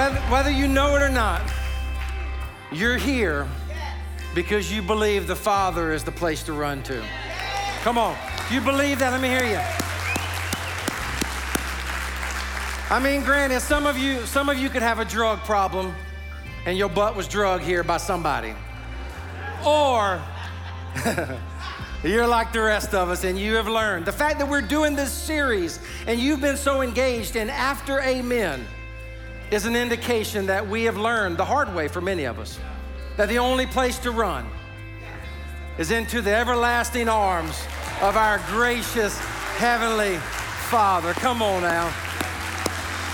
Whether, whether you know it or not, you're here because you believe the Father is the place to run to. Come on. You believe that, let me hear you. I mean, granted, some of you, some of you could have a drug problem and your butt was drugged here by somebody. Or you're like the rest of us and you have learned. The fact that we're doing this series and you've been so engaged in After Amen is an indication that we have learned the hard way for many of us that the only place to run is into the everlasting arms of our gracious Heavenly Father. Come on now.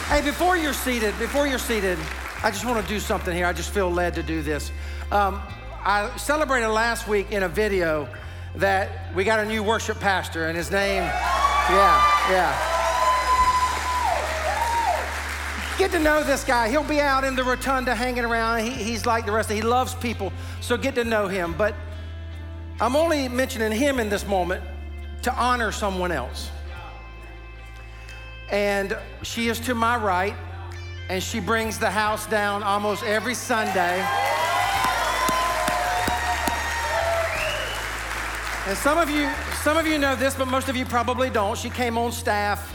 Hey, before you're seated, before you're seated, I just want to do something here. I just feel led to do this. Um, I celebrated last week in a video that we got a new worship pastor, and his name, yeah, yeah. Get to know this guy. He'll be out in the rotunda hanging around. He, he's like the rest of He loves people, so get to know him. But I'm only mentioning him in this moment to honor someone else. And she is to my right, and she brings the house down almost every Sunday. And some of you, some of you know this, but most of you probably don't. She came on staff,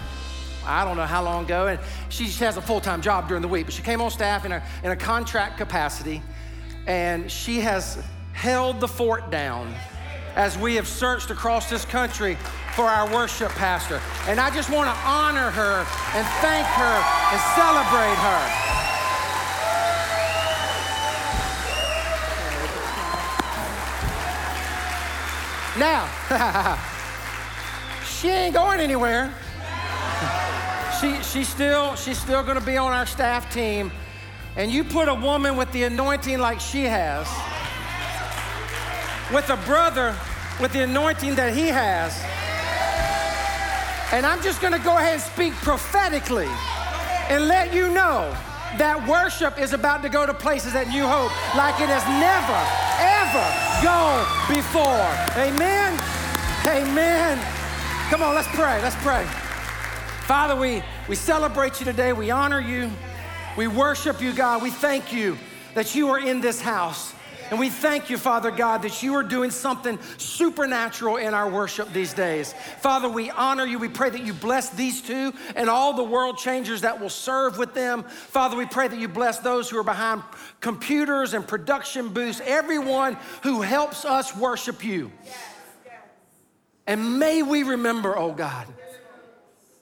I don't know how long ago, and she has a full-time job during the week, but she came on staff in a, in a contract capacity, and she has held the fort down as we have searched across this country for our worship pastor. And I just want to honor her and thank her and celebrate her. Now, she ain't going anywhere. She, she's still, she's still gonna be on our staff team. And you put a woman with the anointing like she has, with a brother with the anointing that he has, and I'm just gonna go ahead and speak prophetically and let you know that worship is about to go to places at New Hope like it has never, ever gone before. Amen. Amen. Come on, let's pray. Let's pray. Father, we, we celebrate you today. We honor you. We worship you, God. We thank you that you are in this house. And we thank you, Father God, that you are doing something supernatural in our worship these days. Father, we honor you. We pray that you bless these two and all the world changers that will serve with them. Father, we pray that you bless those who are behind computers and production booths, everyone who helps us worship you. And may we remember, oh God,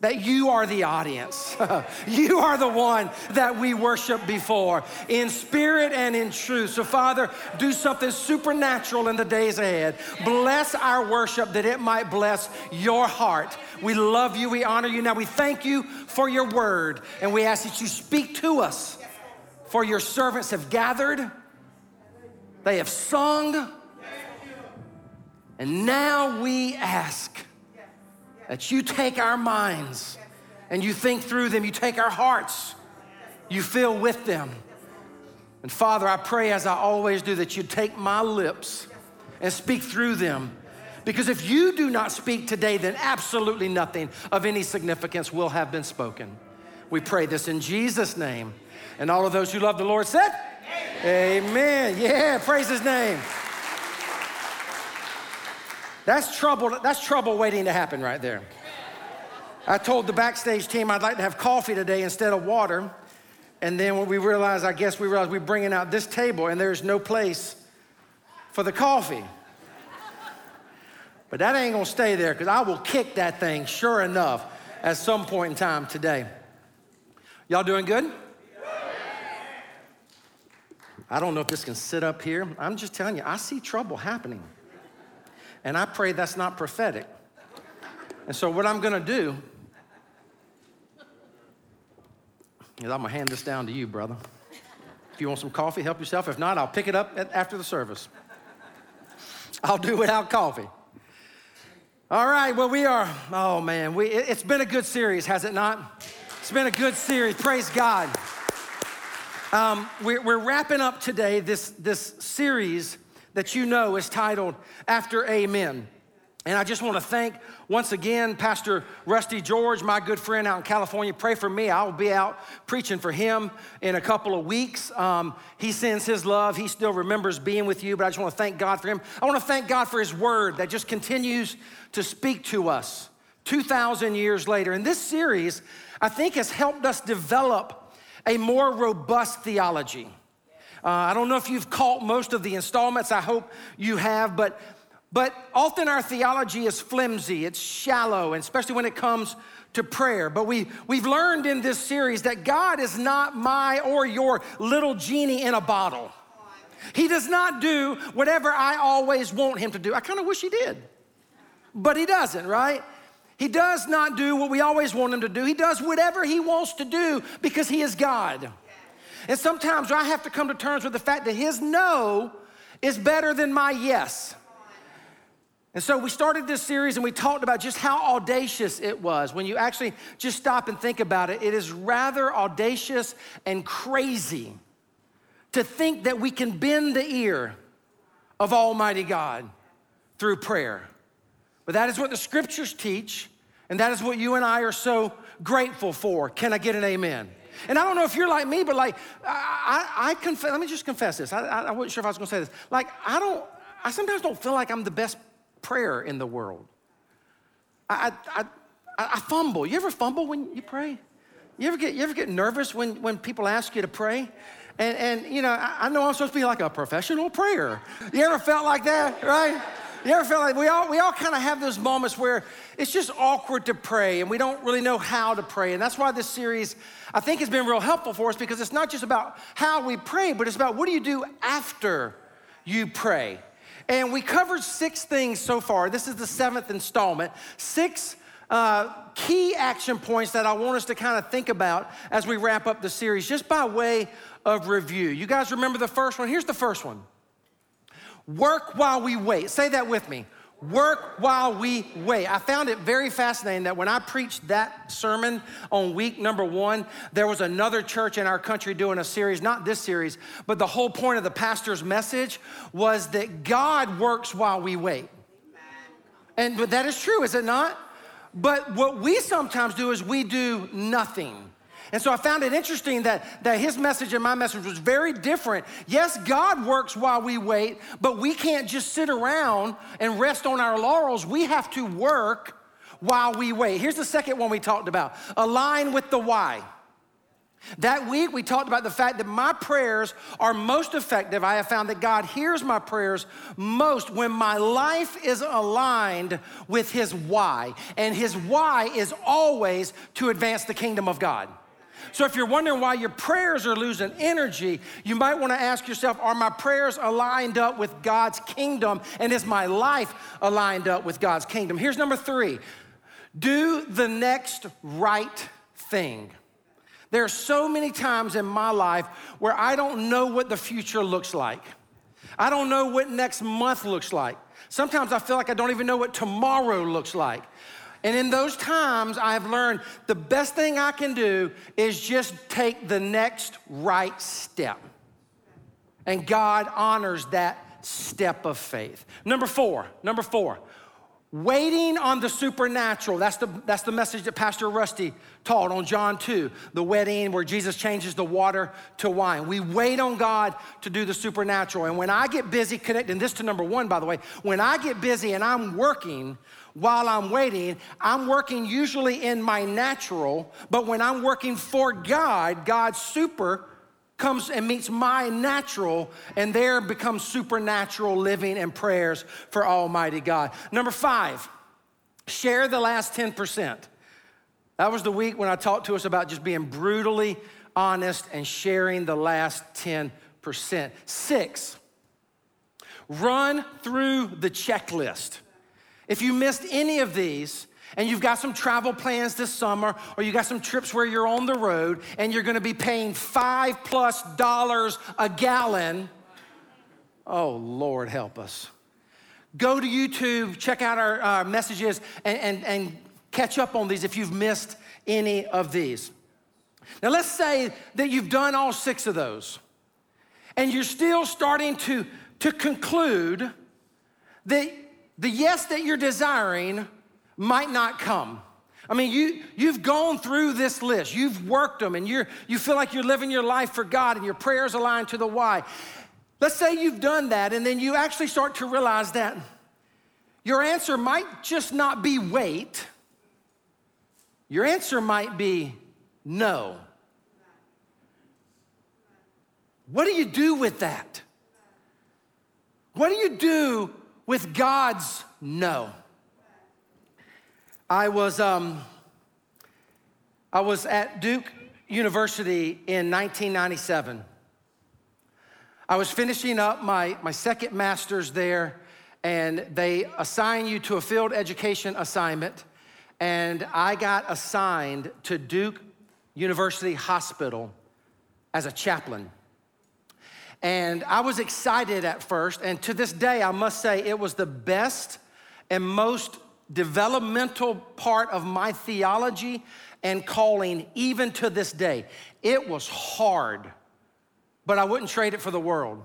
that you are the audience. you are the one that we worship before in spirit and in truth. So, Father, do something supernatural in the days ahead. Bless our worship that it might bless your heart. We love you, we honor you. Now, we thank you for your word, and we ask that you speak to us. For your servants have gathered, they have sung, and now we ask that you take our minds and you think through them, you take our hearts, you fill with them. And Father, I pray as I always do that you take my lips and speak through them. Because if you do not speak today, then absolutely nothing of any significance will have been spoken. We pray this in Jesus' name. And all of those who love the Lord said, Amen. Amen. Yeah, praise his name. That's trouble, that's trouble waiting to happen right there. I told the backstage team I'd like to have coffee today instead of water. And then when we realized, I guess we realized we're bringing out this table and there's no place for the coffee. But that ain't gonna stay there because I will kick that thing sure enough at some point in time today. Y'all doing good? I don't know if this can sit up here. I'm just telling you, I see trouble happening. And I pray that's not prophetic. And so, what I'm gonna do is I'm gonna hand this down to you, brother. If you want some coffee, help yourself. If not, I'll pick it up after the service. I'll do without coffee. All right, well, we are, oh man, we, it's been a good series, has it not? It's been a good series, praise God. Um, we're, we're wrapping up today this, this series that you know is titled After Amen. And I just want to thank once again Pastor Rusty George, my good friend out in California. Pray for me. I'll be out preaching for him in a couple of weeks. Um, he sends his love. He still remembers being with you, but I just want to thank God for him. I want to thank God for his word that just continues to speak to us 2,000 years later. And this series, I think, has helped us develop a more robust theology. Uh, I don't know if you've caught most of the installments. I hope you have, but but often our theology is flimsy, it's shallow, and especially when it comes to prayer. But we, we've learned in this series that God is not my or your little genie in a bottle. He does not do whatever I always want him to do. I kind of wish he did, but he doesn't, right? He does not do what we always want him to do. He does whatever he wants to do because he is God. And sometimes I have to come to terms with the fact that his no is better than my yes. And so we started this series and we talked about just how audacious it was. When you actually just stop and think about it, it is rather audacious and crazy to think that we can bend the ear of Almighty God through prayer. But that is what the scriptures teach, and that is what you and I are so grateful for. Can I get an amen? And I don't know if you're like me, but like, I, I, I confess, let me just confess this. I, I, I wasn't sure if I was gonna say this. Like, I don't, I sometimes don't feel like I'm the best prayer in the world. I, I, I, I fumble. You ever fumble when you pray? You ever get, you ever get nervous when, when people ask you to pray? And, and you know, I, I know I'm supposed to be like a professional prayer. You ever felt like that, right? You ever felt like we all, we all kind of have those moments where it's just awkward to pray and we don't really know how to pray. And that's why this series, I think, has been real helpful for us because it's not just about how we pray, but it's about what do you do after you pray. And we covered six things so far. This is the seventh installment. Six uh, key action points that I want us to kind of think about as we wrap up the series, just by way of review. You guys remember the first one? Here's the first one Work while we wait. Say that with me. Work while we wait. I found it very fascinating that when I preached that sermon on week number one, there was another church in our country doing a series, not this series, but the whole point of the pastor's message was that God works while we wait. And that is true, is it not? But what we sometimes do is we do nothing. And so I found it interesting that, that his message and my message was very different. Yes, God works while we wait, but we can't just sit around and rest on our laurels. We have to work while we wait. Here's the second one we talked about align with the why. That week, we talked about the fact that my prayers are most effective. I have found that God hears my prayers most when my life is aligned with His why. And His why is always to advance the kingdom of God. So if you're wondering why your prayers are losing energy, you might want to ask yourself Are my prayers aligned up with God's kingdom? And is my life aligned up with God's kingdom? Here's number three do the next right thing. There are so many times in my life where I don't know what the future looks like. I don't know what next month looks like. Sometimes I feel like I don't even know what tomorrow looks like. And in those times, I've learned the best thing I can do is just take the next right step. And God honors that step of faith. Number four, number four, waiting on the supernatural. That's the, that's the message that Pastor Rusty taught on John 2, the wedding where Jesus changes the water to wine. We wait on God to do the supernatural. And when I get busy connecting this to number one, by the way, when I get busy and I'm working, while I'm waiting, I'm working usually in my natural, but when I'm working for God, God's super comes and meets my natural, and there becomes supernatural living and prayers for Almighty God. Number five, share the last 10%. That was the week when I talked to us about just being brutally honest and sharing the last 10%. Six, run through the checklist. If you missed any of these, and you've got some travel plans this summer, or you got some trips where you're on the road and you're gonna be paying five plus dollars a gallon, oh Lord, help us. Go to YouTube, check out our uh, messages, and, and, and catch up on these if you've missed any of these. Now, let's say that you've done all six of those, and you're still starting to, to conclude that the yes that you're desiring might not come. I mean, you, you've gone through this list, you've worked them, and you're, you feel like you're living your life for God and your prayers align to the why. Let's say you've done that, and then you actually start to realize that your answer might just not be wait, your answer might be no. What do you do with that? What do you do with God's no? I was, um, I was at Duke University in 1997. I was finishing up my, my second master's there, and they assign you to a field education assignment. And I got assigned to Duke University Hospital as a chaplain. And I was excited at first, and to this day, I must say it was the best and most developmental part of my theology and calling, even to this day. It was hard, but I wouldn't trade it for the world.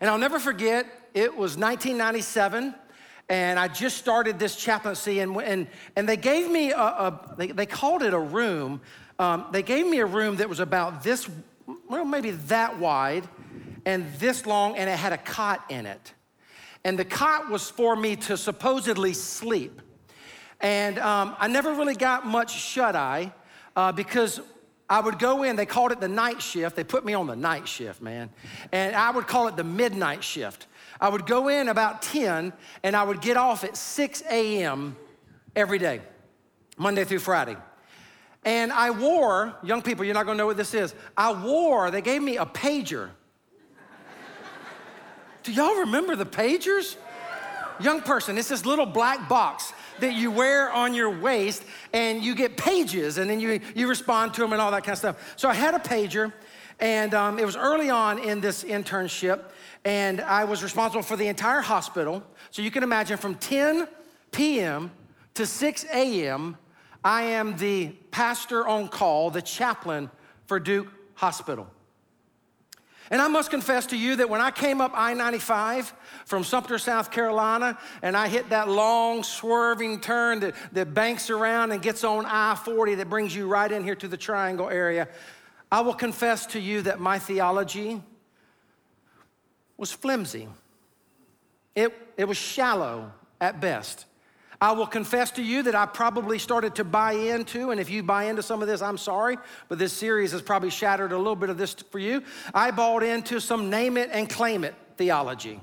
And I'll never forget, it was 1997 and I just started this chaplaincy, and, and, and they gave me a, a they, they, called it a room. Um, they gave me a room that was about this, well, maybe that wide and this long, and it had a cot in it and the cot was for me to supposedly sleep. And um, I never really got much shut eye uh, because I would go in, they called it the night shift. They put me on the night shift, man. And I would call it the midnight shift. I would go in about 10 and I would get off at 6 a.m. every day, Monday through Friday. And I wore, young people, you're not gonna know what this is. I wore, they gave me a pager do y'all remember the pagers? Young person, it's this little black box that you wear on your waist and you get pages and then you, you respond to them and all that kind of stuff. So I had a pager and um, it was early on in this internship and I was responsible for the entire hospital. So you can imagine from 10 p.m. to 6 a.m., I am the pastor on call, the chaplain for Duke Hospital. And I must confess to you that when I came up I 95 from Sumter, South Carolina, and I hit that long swerving turn that, that banks around and gets on I 40 that brings you right in here to the triangle area, I will confess to you that my theology was flimsy. It, it was shallow at best. I will confess to you that I probably started to buy into, and if you buy into some of this, I'm sorry, but this series has probably shattered a little bit of this for you. I bought into some name it and claim it theology.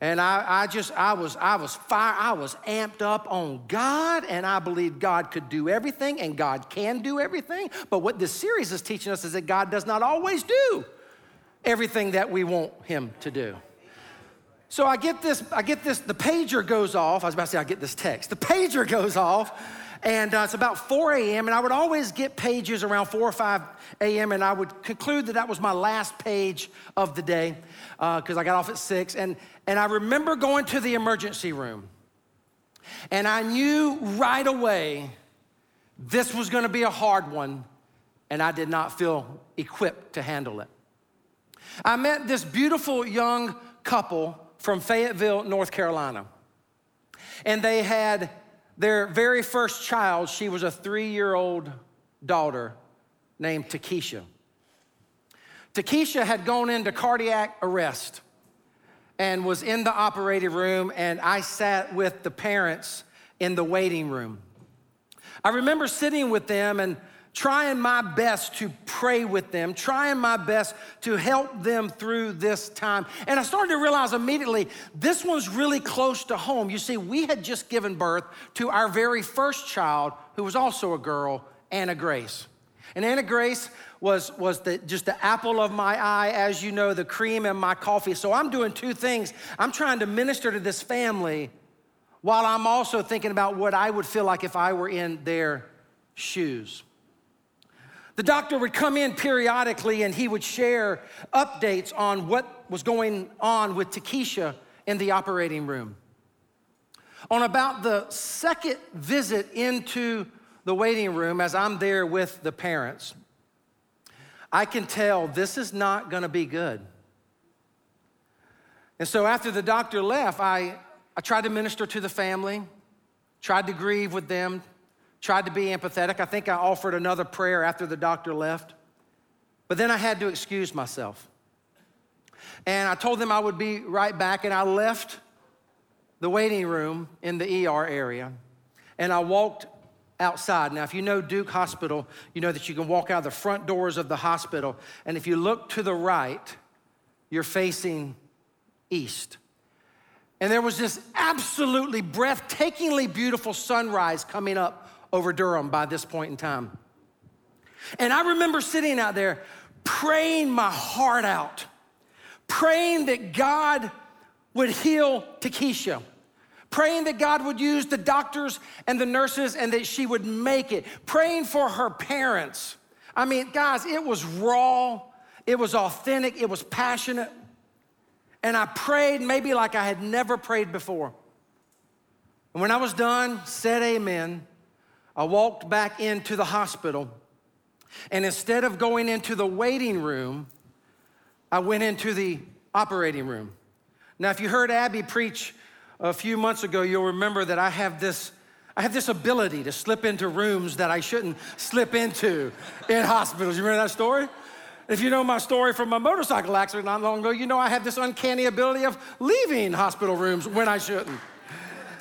And I, I just, I was, I was fire, I was amped up on God, and I believed God could do everything, and God can do everything. But what this series is teaching us is that God does not always do everything that we want Him to do. So I get this, I get this, the pager goes off. I was about to say, I get this text. The pager goes off, and uh, it's about 4 a.m., and I would always get pages around 4 or 5 a.m., and I would conclude that that was my last page of the day because uh, I got off at 6. And, and I remember going to the emergency room, and I knew right away this was going to be a hard one, and I did not feel equipped to handle it. I met this beautiful young couple from Fayetteville, North Carolina. And they had their very first child. She was a three year old daughter named Takesha. Takesha had gone into cardiac arrest and was in the operating room, and I sat with the parents in the waiting room. I remember sitting with them and trying my best to pray with them, trying my best to help them through this time. And I started to realize immediately this one's really close to home. You see, we had just given birth to our very first child, who was also a girl, Anna Grace. And Anna Grace was, was the, just the apple of my eye, as you know, the cream in my coffee. So I'm doing two things. I'm trying to minister to this family while I'm also thinking about what I would feel like if I were in their shoes. The doctor would come in periodically and he would share updates on what was going on with Takesha in the operating room. On about the second visit into the waiting room, as I'm there with the parents, I can tell this is not gonna be good. And so after the doctor left, I, I I tried to minister to the family, tried to grieve with them, tried to be empathetic. I think I offered another prayer after the doctor left. But then I had to excuse myself. And I told them I would be right back, and I left the waiting room in the ER area, and I walked outside. Now, if you know Duke Hospital, you know that you can walk out the front doors of the hospital, and if you look to the right, you're facing east. And there was this absolutely breathtakingly beautiful sunrise coming up over Durham by this point in time. And I remember sitting out there praying my heart out, praying that God would heal Takesha, praying that God would use the doctors and the nurses and that she would make it, praying for her parents. I mean, guys, it was raw, it was authentic, it was passionate. And I prayed maybe like I had never prayed before. And when I was done, said amen, I walked back into the hospital. And instead of going into the waiting room, I went into the operating room. Now, if you heard Abby preach a few months ago, you'll remember that I have this. I have this ability to slip into rooms that I shouldn't slip into in hospitals. You remember that story? If you know my story from my motorcycle accident not long ago, you know I have this uncanny ability of leaving hospital rooms when I shouldn't.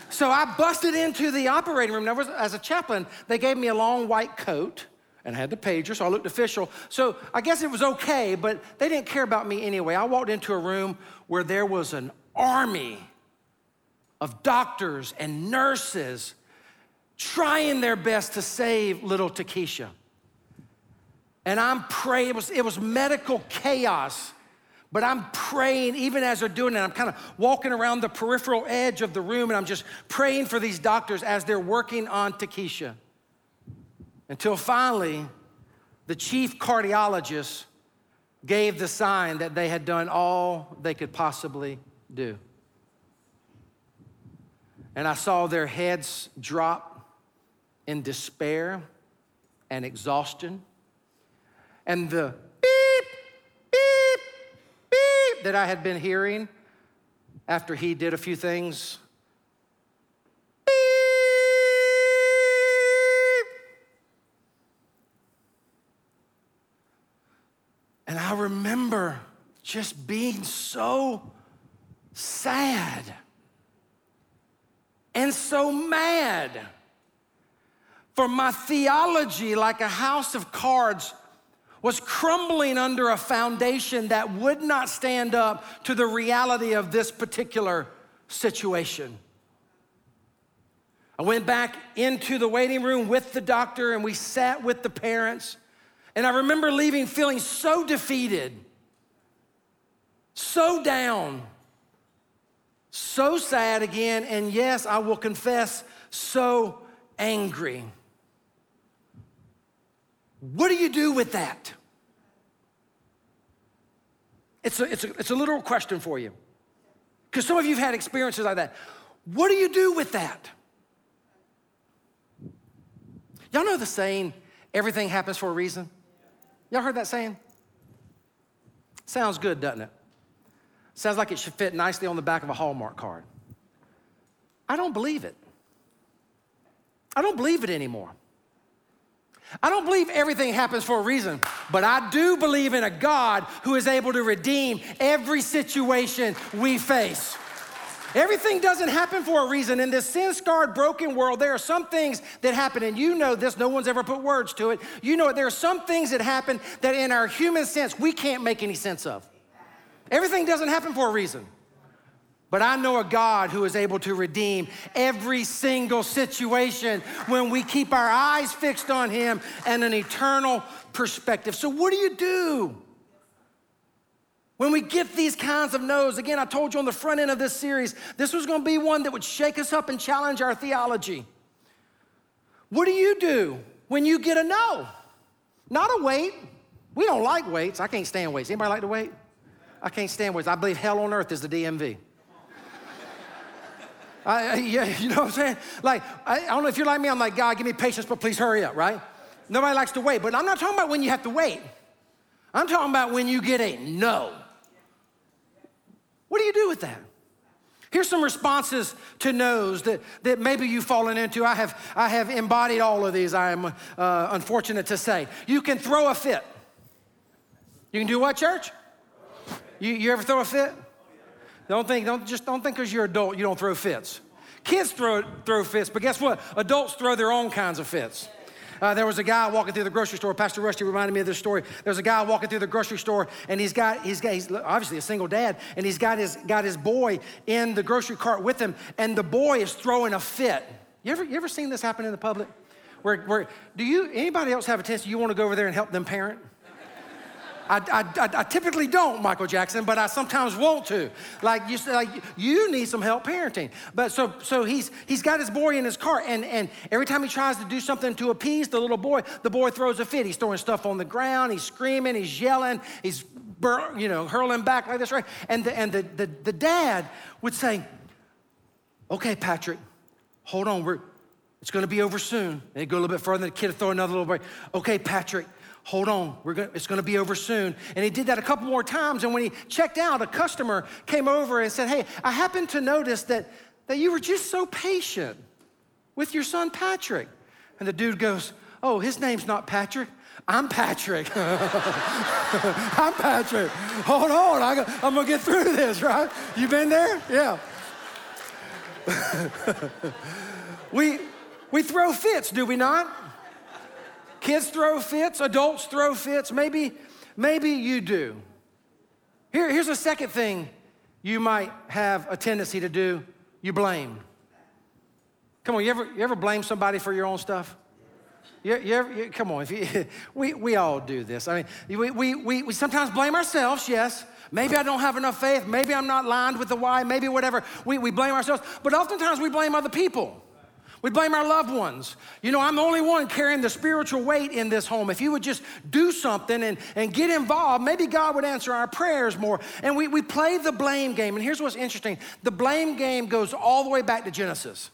So I busted into the operating room. Now, as a chaplain, they gave me a long white coat and I had the pager, so I looked official. So I guess it was okay, but they didn't care about me anyway. I walked into a room where there was an army of doctors and nurses trying their best to save little Takesha. And I'm praying, it was, it was medical chaos. But I'm praying, even as they're doing it, I'm kind of walking around the peripheral edge of the room and I'm just praying for these doctors as they're working on Takesha. Until finally, the chief cardiologist gave the sign that they had done all they could possibly do. And I saw their heads drop in despair and exhaustion. And the that I had been hearing after he did a few things. And I remember just being so sad and so mad for my theology, like a house of cards, was crumbling under a foundation that would not stand up to the reality of this particular situation. I went back into the waiting room with the doctor and we sat with the parents. And I remember leaving feeling so defeated, so down, so sad again, and yes, I will confess, so angry. What do you do with that? It's a, it's a, it's a literal question for you. Because some of you have had experiences like that. What do you do with that? Y'all know the saying, everything happens for a reason? Y'all heard that saying? Sounds good, doesn't it? Sounds like it should fit nicely on the back of a Hallmark card. I don't believe it. I don't believe it anymore. I don't believe everything happens for a reason, but I do believe in a God who is able to redeem every situation we face. Everything doesn't happen for a reason. In this sin scarred, broken world, there are some things that happen, and you know this, no one's ever put words to it. You know it. There are some things that happen that, in our human sense, we can't make any sense of. Everything doesn't happen for a reason. But I know a God who is able to redeem every single situation when we keep our eyes fixed on Him and an eternal perspective. So, what do you do? When we get these kinds of no's, again, I told you on the front end of this series, this was gonna be one that would shake us up and challenge our theology. What do you do when you get a no? Not a wait. We don't like waits. I can't stand waits. Anybody like to wait? I can't stand waits. I believe hell on earth is the DMV. I, yeah, you know what I'm saying? Like, I, I don't know if you're like me, I'm like, God, give me patience, but please hurry up, right? Nobody likes to wait, but I'm not talking about when you have to wait. I'm talking about when you get a no. What do you do with that? Here's some responses to no's that, that maybe you've fallen into. I have, I have embodied all of these, I am uh, unfortunate to say. You can throw a fit. You can do what, church? You, you ever throw a fit? Don't think, don't just don't think because you're an adult you don't throw fits. Kids throw, throw fits, but guess what? Adults throw their own kinds of fits. Uh, there was a guy walking through the grocery store. Pastor Rusty reminded me of this story. There was a guy walking through the grocery store, and he's got he's got he's obviously a single dad, and he's got his got his boy in the grocery cart with him, and the boy is throwing a fit. You ever you ever seen this happen in the public? Where where do you anybody else have a tendency you want to go over there and help them parent? I, I, I, typically don't, Michael Jackson, but I sometimes want to. Like you said, like you need some help parenting. But so so he's he's got his boy in his car, and and every time he tries to do something to appease the little boy, the boy throws a fit. He's throwing stuff on the ground, he's screaming, he's yelling, he's you know hurling back like this, right? And the and the the, the dad would say, "Okay, Patrick, hold on, we're." It's gonna be over soon. And he'd go a little bit further, the kid would throw another little boy. Okay, Patrick, hold on, gonna, it's gonna be over soon. And he did that a couple more times. And when he checked out, a customer came over and said, Hey, I happened to notice that, that you were just so patient with your son Patrick. And the dude goes, Oh, his name's not Patrick. I'm Patrick. I'm Patrick. Hold on, I, am gonna get through this, right? You been there? Yeah. we, we throw fits, do we not? Kids throw fits, adults throw fits. Maybe, maybe you do. Here, here's a second thing you might have a tendency to do you blame. Come on, you ever, you ever blame somebody for your own stuff? You, you ever, you, come on, you, we, we all do this. I mean, we, we, we, we sometimes blame ourselves, yes. Maybe I don't have enough faith. Maybe I'm not lined with the why. Maybe whatever. We, we blame ourselves. But oftentimes we blame other people. We blame our loved ones. You know, I'm the only one carrying the spiritual weight in this home. If you would just do something and, and get involved, maybe God would answer our prayers more. And we, we play the blame game. And here's what's interesting the blame game goes all the way back to Genesis.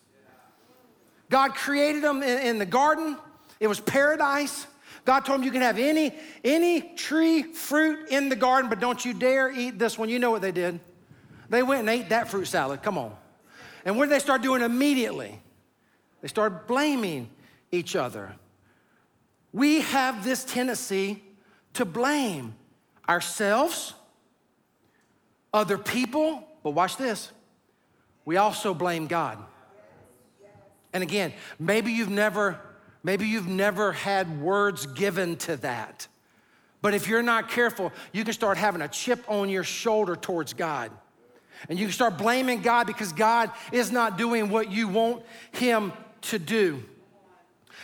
God created them in, in the garden, it was paradise. God told them you can have any, any tree, fruit in the garden, but don't you dare eat this one. You know what they did. They went and ate that fruit salad. Come on. And what did they start doing immediately? They start blaming each other. We have this tendency to blame ourselves, other people, but watch this. We also blame God. And again, maybe you've never maybe you've never had words given to that. But if you're not careful, you can start having a chip on your shoulder towards God. And you can start blaming God because God is not doing what you want him to do.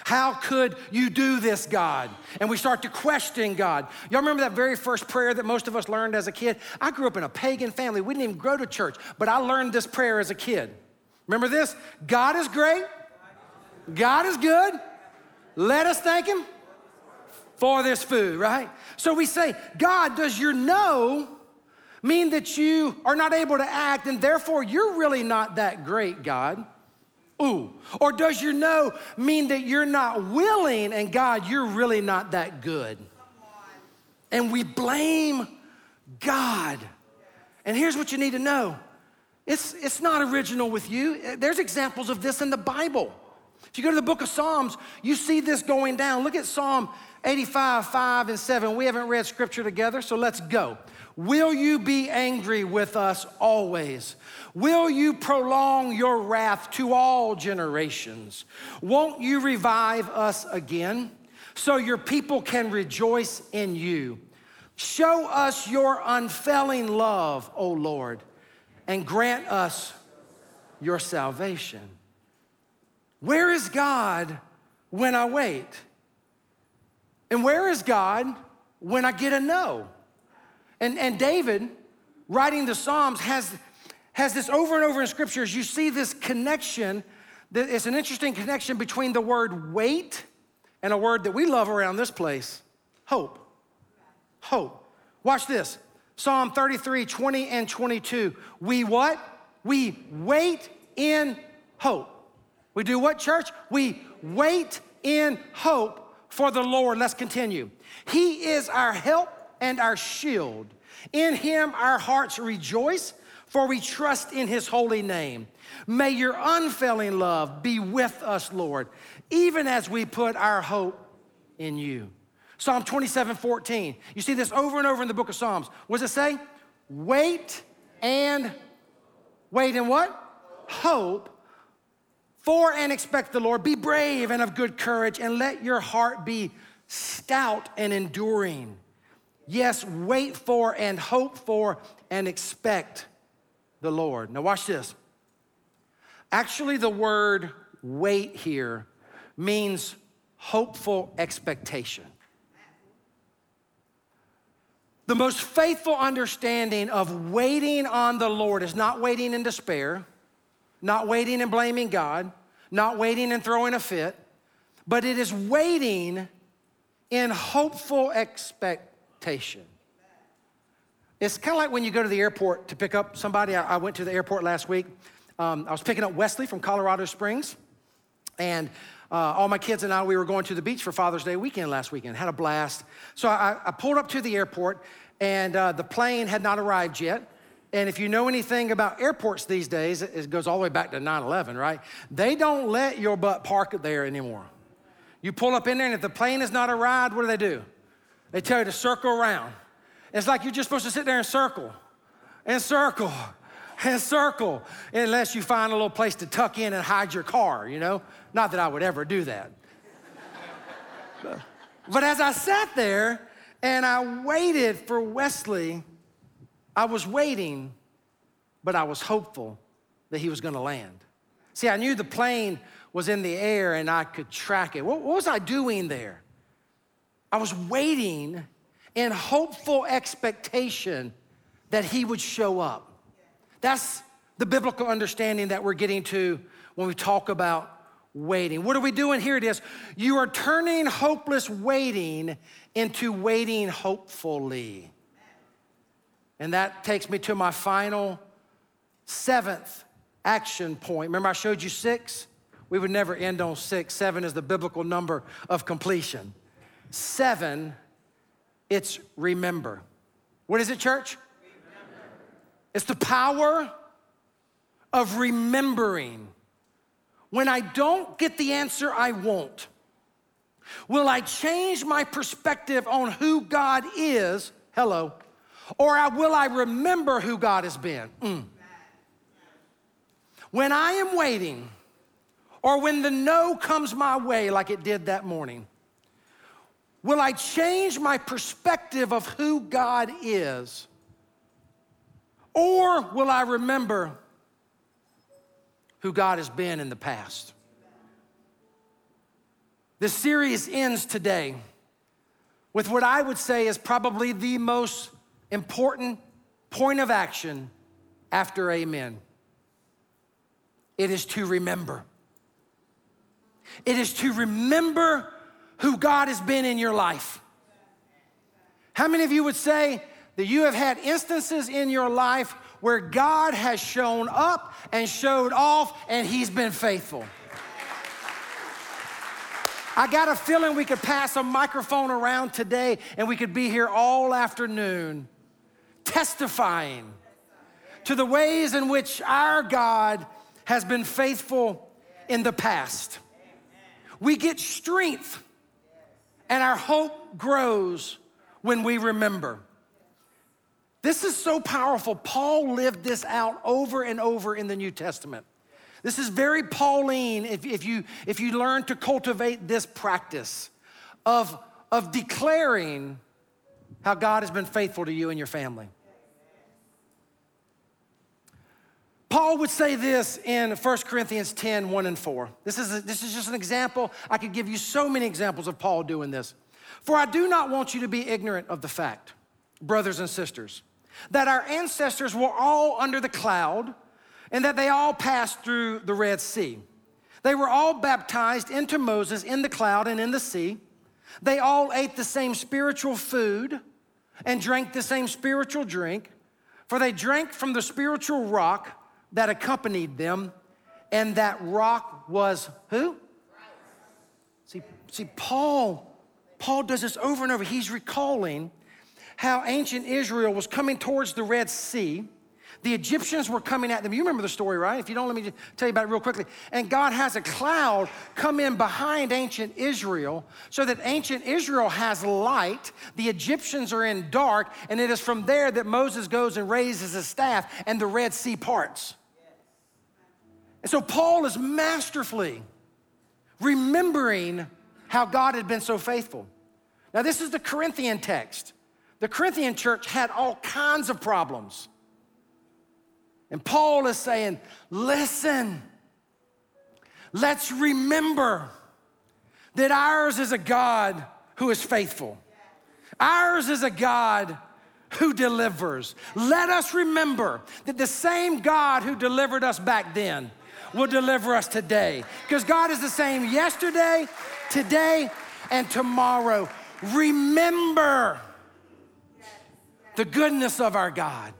How could you do this, God? And we start to question God. Y'all remember that very first prayer that most of us learned as a kid? I grew up in a pagan family. We didn't even go to church, but I learned this prayer as a kid. Remember this? God is great. God is good. Let us thank Him for this food, right? So we say, God, does your no mean that you are not able to act and therefore you're really not that great, God? Ooh? Or does your no mean that you're not willing and God, you're really not that good? And we blame God. And here's what you need to know it's, it's not original with you. There's examples of this in the Bible. If you go to the book of Psalms, you see this going down. Look at Psalm 85, 5, and 7. We haven't read scripture together, so let's go. Will you be angry with us always? Will you prolong your wrath to all generations? Won't you revive us again so your people can rejoice in you? Show us your unfailing love, O Lord, and grant us your salvation. Where is God when I wait? And where is God when I get a no? And, and David, writing the Psalms, has, has this over and over in scriptures. You see this connection. It's an interesting connection between the word wait and a word that we love around this place hope. Hope. Watch this Psalm 33, 20 and 22. We what? We wait in hope. We do what, church? We wait in hope for the Lord. Let's continue. He is our help and our shield. In him our hearts rejoice, for we trust in his holy name. May your unfailing love be with us, Lord, even as we put our hope in you. Psalm 27 14. You see this over and over in the book of Psalms. What does it say? Wait and wait and what? Hope for and expect the Lord. Be brave and of good courage, and let your heart be stout and enduring. Yes, wait for and hope for and expect the Lord. Now, watch this. Actually, the word wait here means hopeful expectation. The most faithful understanding of waiting on the Lord is not waiting in despair, not waiting and blaming God, not waiting and throwing a fit, but it is waiting in hopeful expectation. It's kind of like when you go to the airport to pick up somebody. I, went to the airport last week. Um, I was picking up Wesley from Colorado Springs, and uh, all my kids and I, we were going to the beach for Father's Day weekend last weekend. Had a blast. So I, I pulled up to the airport, and uh, the plane had not arrived yet. And if you know anything about airports these days, it goes all the way back to 9 11, right? They don't let your butt park there anymore. You pull up in there, and if the plane has not arrived, what do they do? They tell you to circle around. It's like you're just supposed to sit there and circle and circle and circle unless you find a little place to tuck in and hide your car, you know? Not that I would ever do that. but as I sat there and I waited for Wesley, I was waiting, but I was hopeful that he was gonna land. See, I knew the plane was in the air and I could track it. What, was I doing there? I was waiting in hopeful expectation that he would show up. That's the biblical understanding that we're getting to when we talk about waiting. What are we doing? Here it is. You are turning hopeless waiting into waiting hopefully. And that takes me to my final seventh action point. Remember, I showed you six? We would never end on six. Seven is the biblical number of completion. Seven it's remember. What is it, church? Remember. It's the power of remembering. When I don't get the answer I want, will I change my perspective on who God is? Hello. Or will I remember who God has been? Mm. When I am waiting, or when the no comes my way, like it did that morning, Will I change my perspective of who God is? Or will I remember who God has been in the past? This series ends today with what I would say is probably the most important point of action after amen. It is to remember. It is to remember who God has been in your life. How many of you would say that you have had instances in your life where God has shown up and showed off and He's been faithful? I got a feeling we could pass a microphone around today and we could be here all afternoon testifying to the ways in which our God has been faithful in the past. We get strength and our hope grows when we remember. This is so powerful. Paul lived this out over and over in the New Testament. This is very Pauline if, if, you, if you learn to cultivate this practice of, of declaring how God has been faithful to you and your family. Paul would say this in 1 Corinthians 10 1 and 4. This is, a, this is just an example. I could give you so many examples of Paul doing this. For I do not want you to be ignorant of the fact, brothers and sisters, that our ancestors were all under the cloud and that they all passed through the Red Sea. They were all baptized into Moses in the cloud and in the sea. They all ate the same spiritual food and drank the same spiritual drink, for they drank from the spiritual rock that accompanied them, and that rock was who? See, see, Paul, Paul does this over and over. He's recalling how ancient Israel was coming towards the Red Sea, The Egyptians were coming at them. You remember the story, right? If you don't, let me tell you about it real quickly. And God has a cloud come in behind ancient Israel so that ancient Israel has light. The Egyptians are in dark. And it is from there that Moses goes and raises his staff and the Red Sea parts. And so Paul is masterfully remembering how God had been so faithful. Now, this is the Corinthian text. The Corinthian church had all kinds of problems. And Paul is saying, listen, let's remember that ours is a God who is faithful. Ours is a God who delivers. Let us remember that the same God who delivered us back then will deliver us today. Because God is the same yesterday, today, and tomorrow. Remember the goodness of our God.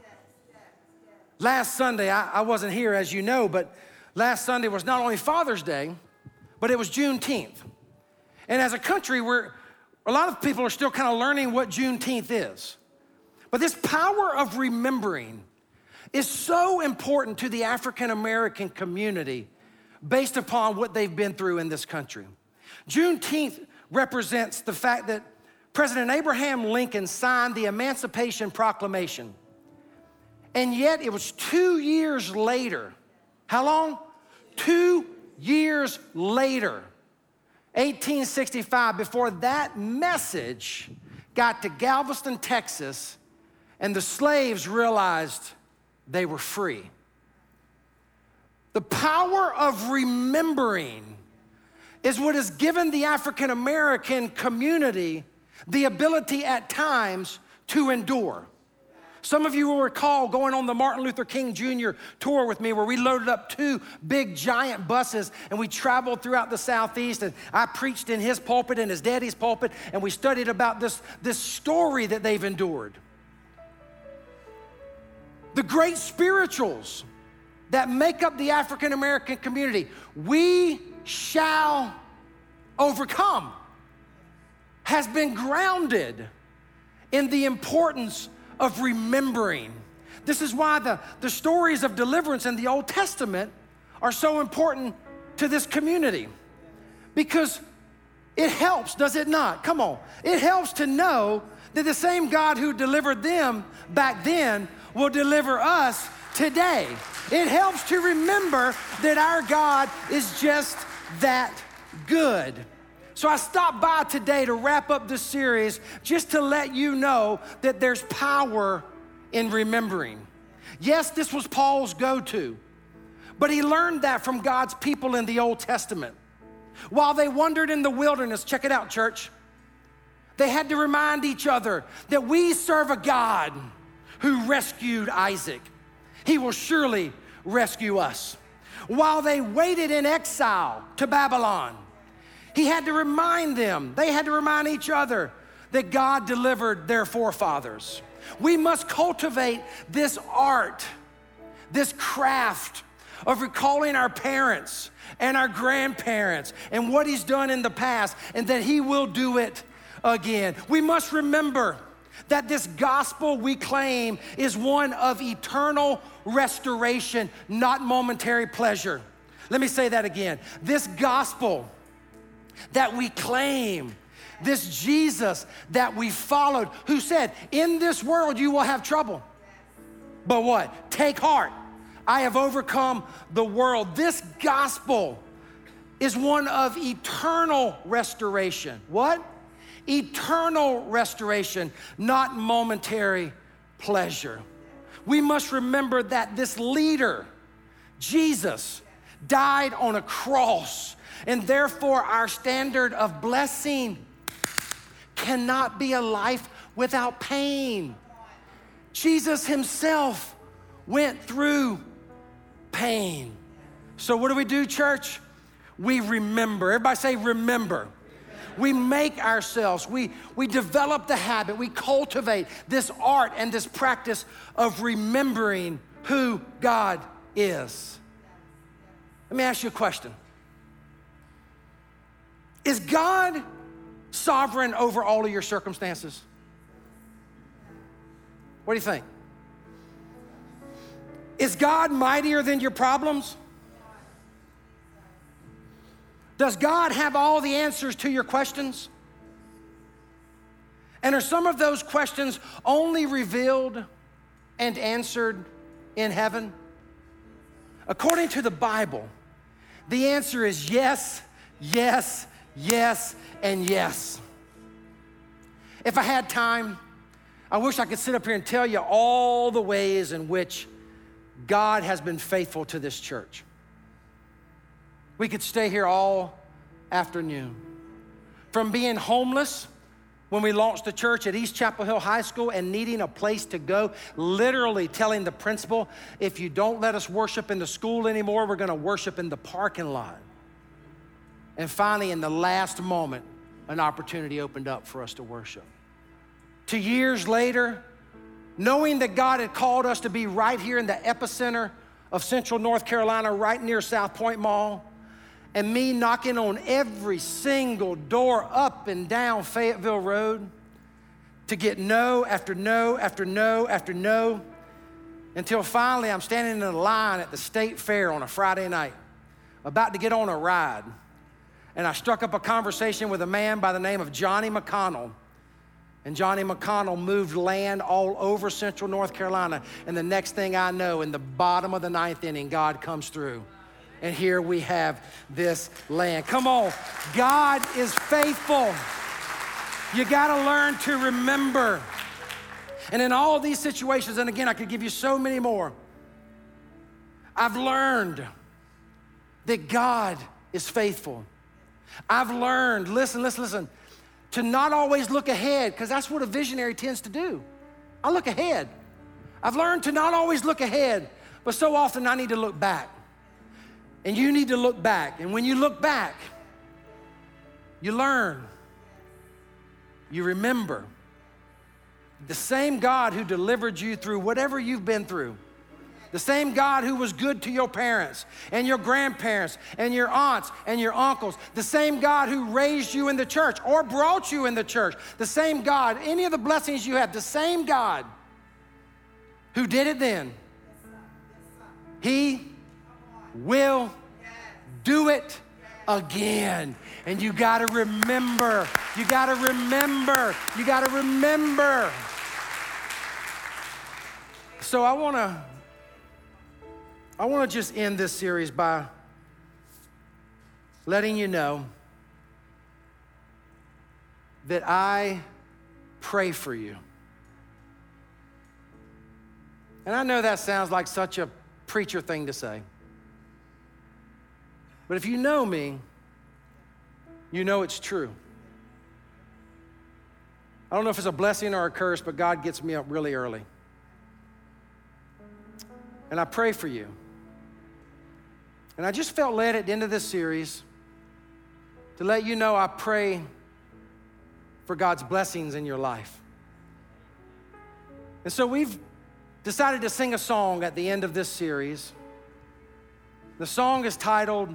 Last Sunday, I, I wasn't here as you know, but last Sunday was not only Father's Day, but it was Juneteenth. And as a country, we're, a lot of people are still kind of learning what Juneteenth is. But this power of remembering is so important to the African American community based upon what they've been through in this country. Juneteenth represents the fact that President Abraham Lincoln signed the Emancipation Proclamation. And yet it was two years later. How long? Two years later, 1865, before that message got to Galveston, Texas, and the slaves realized they were free. The power of remembering is what has given the African American community the ability at times to endure. Some of you will recall going on the Martin Luther King Jr. tour with me where we loaded up two big giant buses and we traveled throughout the Southeast and I preached in his pulpit and his daddy's pulpit and we studied about this, this story that they've endured. The great spirituals that make up the African American community, we shall overcome, has been grounded in the importance of remembering. This is why the, the stories of deliverance in the Old Testament are so important to this community. Because it helps, does it not? Come on. It helps to know that the same God who delivered them back then will deliver us today. It helps to remember that our God is just that good. So I stopped by today to wrap up this series just to let you know that there's power in remembering. Yes, this was Paul's go to, but he learned that from God's people in the Old Testament. While they wandered in the wilderness, check it out, church, they had to remind each other that we serve a God who rescued Isaac. He will surely rescue us. While they waited in exile to Babylon, he had to remind them, they had to remind each other that God delivered their forefathers. We must cultivate this art, this craft of recalling our parents and our grandparents and what He's done in the past and that He will do it again. We must remember that this gospel we claim is one of eternal restoration, not momentary pleasure. Let me say that again. This gospel that we claim, this Jesus that we followed, who said, In this world you will have trouble. But what? Take heart. I have overcome the world. This gospel is one of eternal restoration. What? Eternal restoration, not momentary pleasure. We must remember that this leader, Jesus, died on a cross and therefore, our standard of blessing cannot be a life without pain. Jesus himself went through pain. So, what do we do, church? We remember. Everybody say, remember. We make ourselves, we, we develop the habit, we cultivate this art and this practice of remembering who God is. Let me ask you a question is God sovereign over all of your circumstances? What do you think? Is God mightier than your problems? Does God have all the answers to your questions? And are some of those questions only revealed and answered in heaven? According to the Bible, the answer is yes, yes, yes, and yes. If I had time, I wish I could sit up here and tell you all the ways in which God has been faithful to this church. We could stay here all afternoon. From being homeless when we launched the church at East Chapel Hill High School and needing a place to go, literally telling the principal, if you don't let us worship in the school anymore, we're gonna worship in the parking lot. And finally, in the last moment, an opportunity opened up for us to worship. Two years later, knowing that God had called us to be right here in the epicenter of central North Carolina, right near South Point Mall, and me knocking on every single door up and down Fayetteville Road to get no after no after no after no until finally I'm standing in a line at the state fair on a Friday night, about to get on a ride. And I struck up a conversation with a man by the name of Johnny McConnell. And Johnny McConnell moved land all over central North Carolina. And the next thing I know, in the bottom of the ninth inning, God comes through and here we have this land. Come on, God is faithful. You got to learn to remember. And in all these situations, and again, I could give you so many more, I've learned that God is faithful. I've learned, listen, listen, listen, to not always look ahead, because that's what a visionary tends to do. I look ahead. I've learned to not always look ahead, but so often I need to look back. And you need to look back. And when you look back, you learn, you remember. The same God who delivered you through whatever you've been through, the same God who was good to your parents and your grandparents and your aunts and your uncles, the same God who raised you in the church or brought you in the church, the same God, any of the blessings you have, the same God who did it then, He will do it again. And you got to remember, you got to remember, you got to remember. So I want to I want to just end this series by letting you know that I pray for you. And I know that sounds like such a preacher thing to say. But if you know me, you know it's true. I don't know if it's a blessing or a curse, but God gets me up really early. And I pray for you. And I just felt led at the end of this series to let you know I pray for God's blessings in your life. And so we've decided to sing a song at the end of this series. The song is titled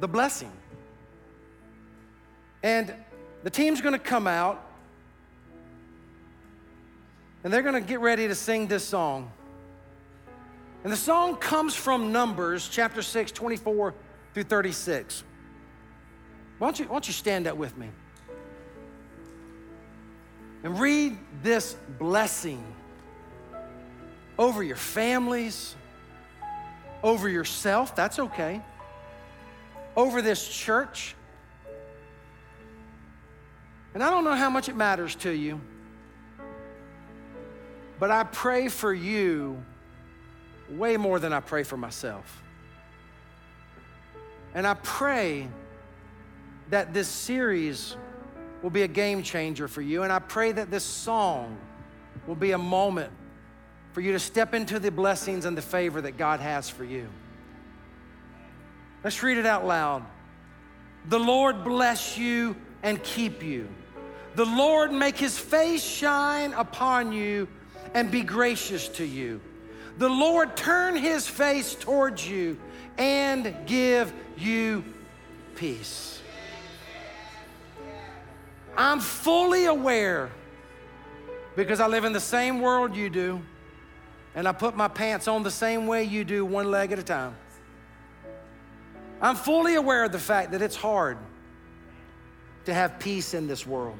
the blessing. And the team's gonna come out and they're gonna get ready to sing this song. And the song comes from Numbers chapter 6, 24 through 36. Why don't you, why don't you stand up with me? And read this blessing over your families, over yourself, that's okay over this church. And I don't know how much it matters to you, but I pray for you way more than I pray for myself. And I pray that this series will be a game changer for you. And I pray that this song will be a moment for you to step into the blessings and the favor that God has for you. Let's read it out loud. The Lord bless you and keep you. The Lord make his face shine upon you and be gracious to you. The Lord turn his face towards you and give you peace. I'm fully aware because I live in the same world you do and I put my pants on the same way you do, one leg at a time. I'm fully aware of the fact that it's hard to have peace in this world,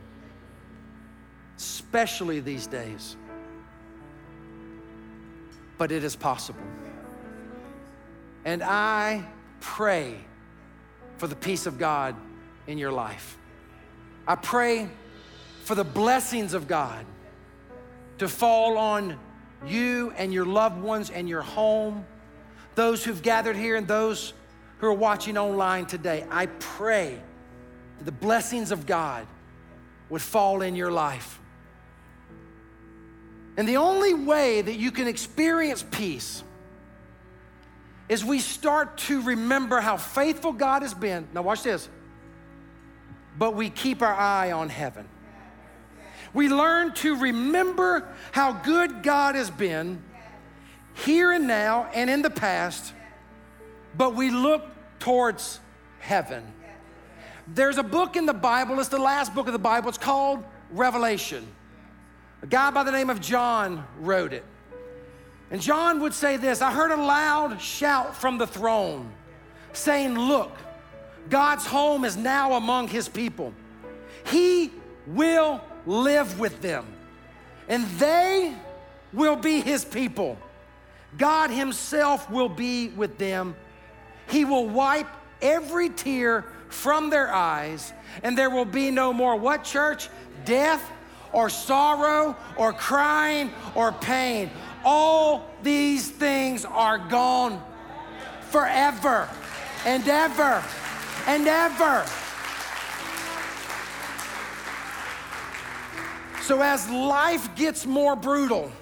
especially these days. But it is possible. And I pray for the peace of God in your life. I pray for the blessings of God to fall on you and your loved ones and your home, those who've gathered here and those who are watching online today. I pray that the blessings of God would fall in your life. And the only way that you can experience peace is we start to remember how faithful God has been. Now, watch this. But we keep our eye on heaven. We learn to remember how good God has been here and now and in the past, but we look towards heaven. There's a book in the Bible, it's the last book of the Bible, it's called Revelation. A guy by the name of John wrote it. And John would say this I heard a loud shout from the throne saying, Look, God's home is now among his people. He will live with them, and they will be his people. God himself will be with them. He will wipe every tear from their eyes, and there will be no more what, church? Death or sorrow or crying or pain all these things are gone forever and ever and ever. So, as life gets more brutal,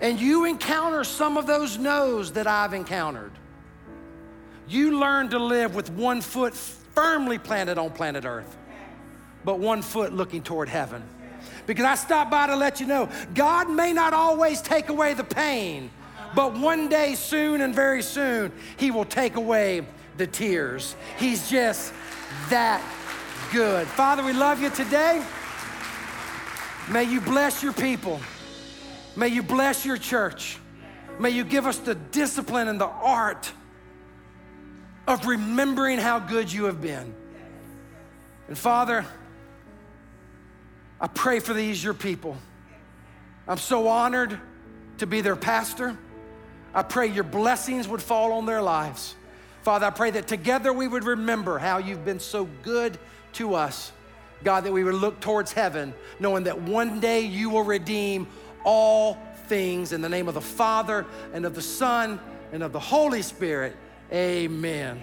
and you encounter some of those no's that I've encountered, you learn to live with one foot firmly planted on planet Earth, but one foot looking toward heaven because I stopped by to let you know God may not always take away the pain, but one day soon and very soon, He will take away the tears. He's just that good. Father, we love you today. May you bless your people. May you bless your church. May you give us the discipline and the art of remembering how good you have been. And Father, I pray for these, your people. I'm so honored to be their pastor. I pray your blessings would fall on their lives. Father, I pray that together we would remember how you've been so good to us. God, that we would look towards heaven, knowing that one day you will redeem all things in the name of the Father and of the Son and of the Holy Spirit. Amen.